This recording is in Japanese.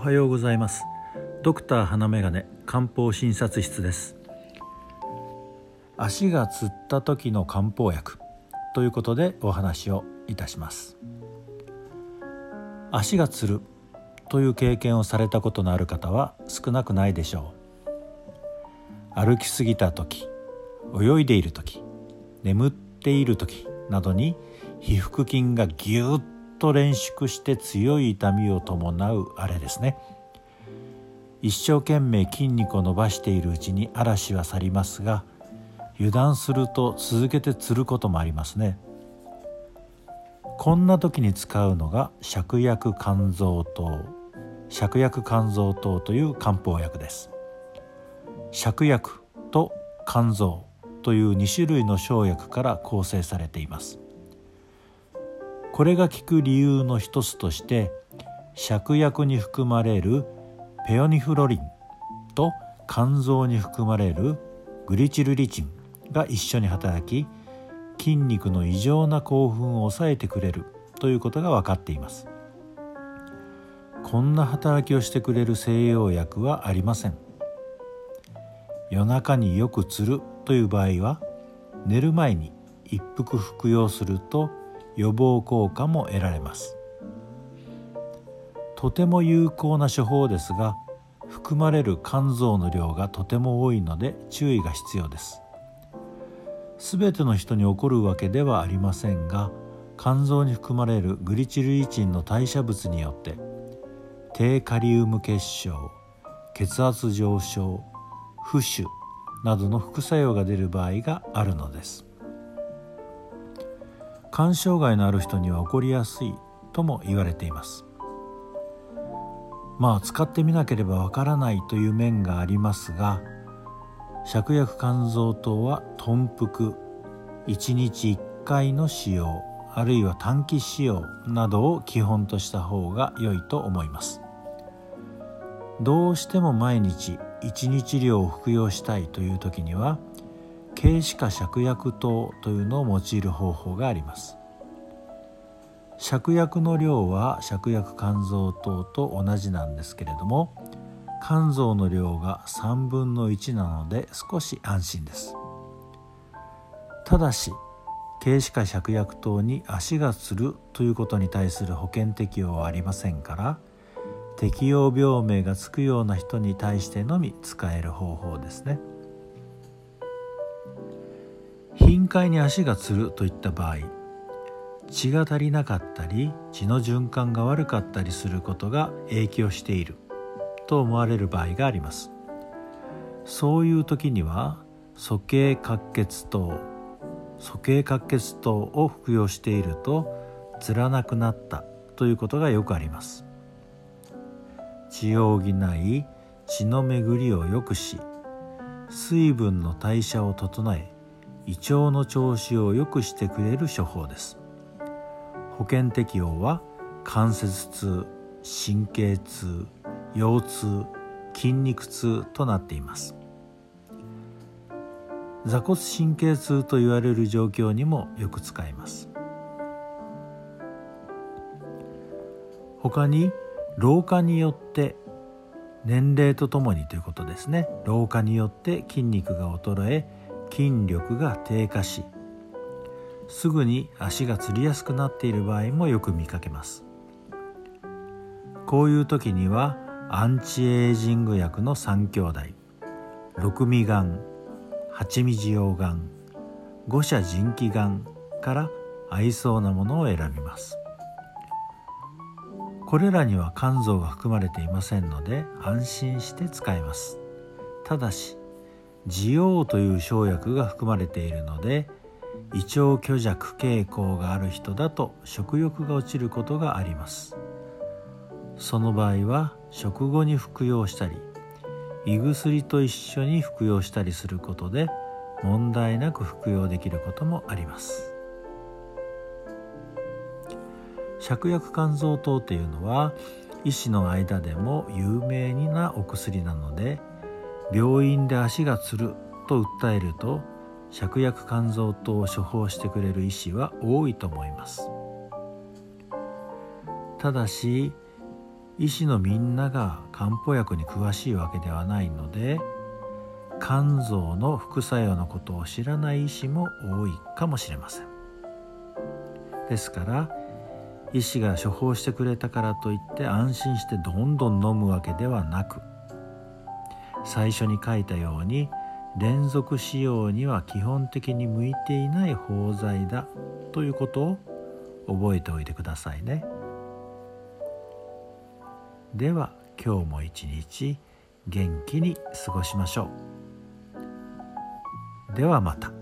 はようございます。ドクター花眼鏡漢方診察室です。足がつった時の漢方薬ということでお話をいたします。足がつるという経験をされたことのある方は少なくないでしょう。歩きすぎた時泳いでいる時眠っている時などに皮膚筋がぎゅっと連縮して強い痛みを伴うあれですね。一生懸命筋肉を伸ばしているうちに嵐は去りますが油断すると続けてつることもありますね。こんな時に使うのが芍薬肝臓糖。芍薬肝臓糖という漢方薬です。芍薬と肝臓という2種類の生薬から構成されています。これが効く理由の一つとして芍薬に含まれるペオニフロリンと肝臓に含まれるグリチルリチンが一緒に働き筋肉の異常な興奮を抑えてくれるということが分かっています。こんな働きをしてくれる西洋薬はありません。夜中によくつるという場合は寝る前に一服服用すると予防効果も得られます。とても有効な処方ですが含まれる肝臓の量がとても多いので注意が必要です。全ての人に起こるわけではありませんが肝臓に含まれるグリチルイチンの代謝物によって低カリウム結晶血圧上昇浮腫などの副作用が出る場合があるのです。肝障害のある人には起こりやすいとも言われています。まあ使ってみなければわからないという面がありますが芍薬肝臓糖は豚腹1日1回の使用あるいは短期使用などを基本とした方が良いと思います。どうしても毎日1日量を服用したいという時には軽視化芍薬糖というのを用いる方法があります。芍薬の量は芍薬肝臓糖と同じなんですけれども肝臓の量が3分の1なので少し安心です。ただし軽視化芍薬糖に足がつるということに対する保険適用はありませんから適用病名がつくような人に対してのみ使える方法ですね。頻回に足がつるといった場合血が足りなかったり血の循環が悪かったりすることが影響していると思われる場合があります。そういう時には鼠径滑血糖鼠径滑血糖を服用しているとつらなくなったということがよくあります。血を補い血の巡りを良くし水分の代謝を整え胃腸の調子を良くしてくれる処方です。保険適用は関節痛神経痛腰痛筋肉痛となっています。座骨神経痛と言われる状況にもよく使えます。他に老化によって年齢とともにということですね。老化によって筋肉が衰え筋力が低下しすぐに足がつりやすくなっている場合もよく見かけます。こういう時にはアンチエイジング薬の3兄弟六味丸八味塩丸五社腎気丸から合いそうなものを選びます。これらには肝臓が含まれていませんので安心して使えます。ただしジオウという生薬が含まれているので胃腸虚弱傾向がある人だと食欲が落ちることがあります。その場合は食後に服用したり胃薬と一緒に服用したりすることで問題なく服用できることもあります。芍薬肝臓糖というのは医師の間でも有名なお薬なので病院で足がつると訴えると芍薬肝臓糖を処方してくれる医師は多いと思いますただし医師のみんなが漢方薬に詳しいわけではないので肝臓の副作用のことを知らない医師も多いかもしれません。ですから医師が処方してくれたからといって安心してどんどん飲むわけではなく最初に書いたように連続使用には基本的に向いていない包材だということを覚えておいてくださいねでは今日も一日元気に過ごしましょうではまた。